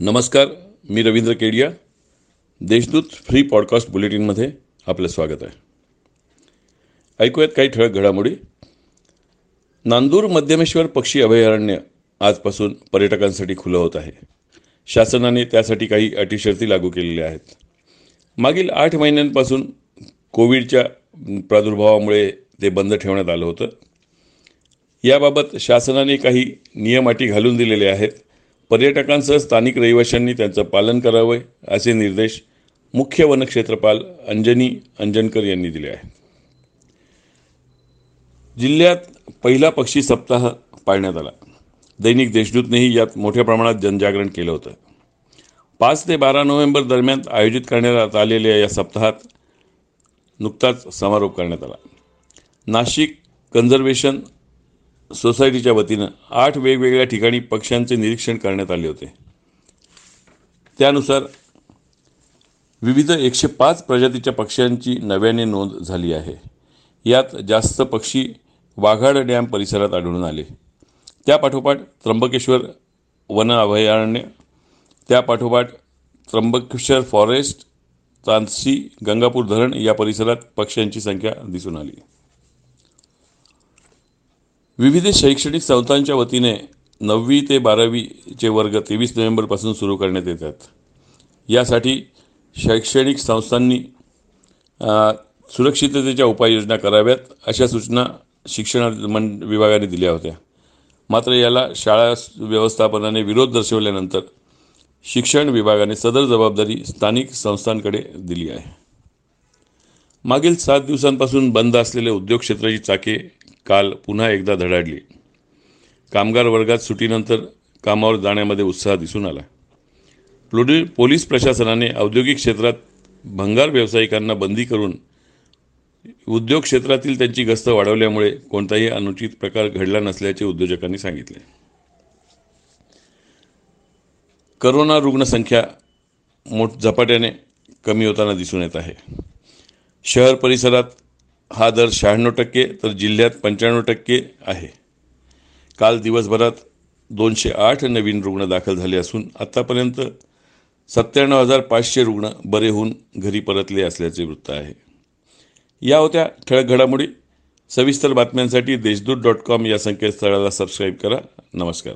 नमस्कार मी Ravindra Kedia. Deshdoot free podcast बुलेटिनमध्ये आपलं स्वागत आहे. ऐकूयात काही ठळक घडामोडी. नांदूर मध्यमेश्वर पक्षी अभयारण्य आजपासून पर्यटकांसाठी खुलं होत आहे. शासनाने त्यासाठी काही अटी शर्ती लागू केलेल्या आहेत. मागील आठ महिन्यांपासून कोविडच्या प्रादुर्भावामुळे ते बंद ठेवण्यात आलं होतं. याबाबत शासनाने काही नियम अटी घालून दिलेले आहेत. पर्यटकांसह स्थानिक रहिवाशांनी त्यांचं पालन करावं असे निर्देश मुख्य वनक्षेत्रपाल अंजनी अंजनकर यांनी दिले आहेत. जिल्ह्यात पहिला पक्षी सप्ताह पाळण्यात आला. दैनिक देशदूतनेही यात मोठ्या प्रमाणात जनजागरण केलं होतं. पाच ते बारा नोव्हेंबर दरम्यान आयोजित करण्यात आलेल्या या सप्ताहात नुकताच समारोप करण्यात आला. नाशिक कन्झर्वेशन सोसायटीच्या वतीनं आठ वेगवेगळ्या ठिकाणी पक्ष्यांचे निरीक्षण करण्यात आले होते. त्यानुसार विविध एकशे पाच प्रजातीच्या पक्ष्यांची नव्याने नोंद झाली आहे. यात जास्त पक्षी वाघाड डॅम परिसरात आढळून आले. त्यापाठोपाठ त्र्यंबकेश्वर वन अभयारण्य त्यापाठोपाठ त्र्यंबकेश्वर फॉरेस्ट तानसी गंगापूर धरण या परिसरात पक्ष्यांची संख्या दिसून आली. विविध शैक्षणिक संस्थांच्या वतीने नववी ते बारावीचे वर्ग तेवीस नोव्हेंबरपासून सुरू करण्यात येतात. यासाठी शैक्षणिक संस्थांनी सुरक्षिततेच्या उपाययोजना कराव्यात अशा सूचना शिक्षण मन विभागाने दिल्या होत्या. मात्र याला शाळा व्यवस्थापनाने विरोध दर्शवल्यानंतर शिक्षण विभागाने सदर जबाबदारी स्थानिक संस्थांकडे दिली आहे. मागील सात दिवसांपासून बंद असलेले उद्योग क्षेत्राची चाके काल पुन्हा एकदा धडाडली. कामगार वर्गात सुटीनंतर कामावर जाण्यामध्ये उत्साह दिसून आला. प्लोडी पोलीस प्रशासनाने औद्योगिक क्षेत्रात भंगार व्यावसायिकांना बंदी करून उद्योग क्षेत्रातील त्यांची गस्त वाढवल्यामुळे कोणताही अनुचित प्रकार घडला नसल्याचे उद्योजकांनी सांगितले. करोना रुग्णसंख्या मोठ झपाट्याने कमी होताना दिसून येत आहे. शहर परिसरात हा दर शहाण्णव टक्के तर जिल्ह्यात पंच्याण्णव टक्के आहे. काल दिवसभरात दोनशे आठ नवीन रुग्ण दाखल झाले असून आत्तापर्यंत सत्त्याण्णव हजार पाचशे रुग्ण बरे होऊन घरी परतले असल्याचे वृत्त आहे. या होत्या ठळक घडामोडी. सविस्तर बातम्यांसाठी देशदूत डॉट कॉम या संकेतस्थळाला सबस्क्राईब करा. नमस्कार.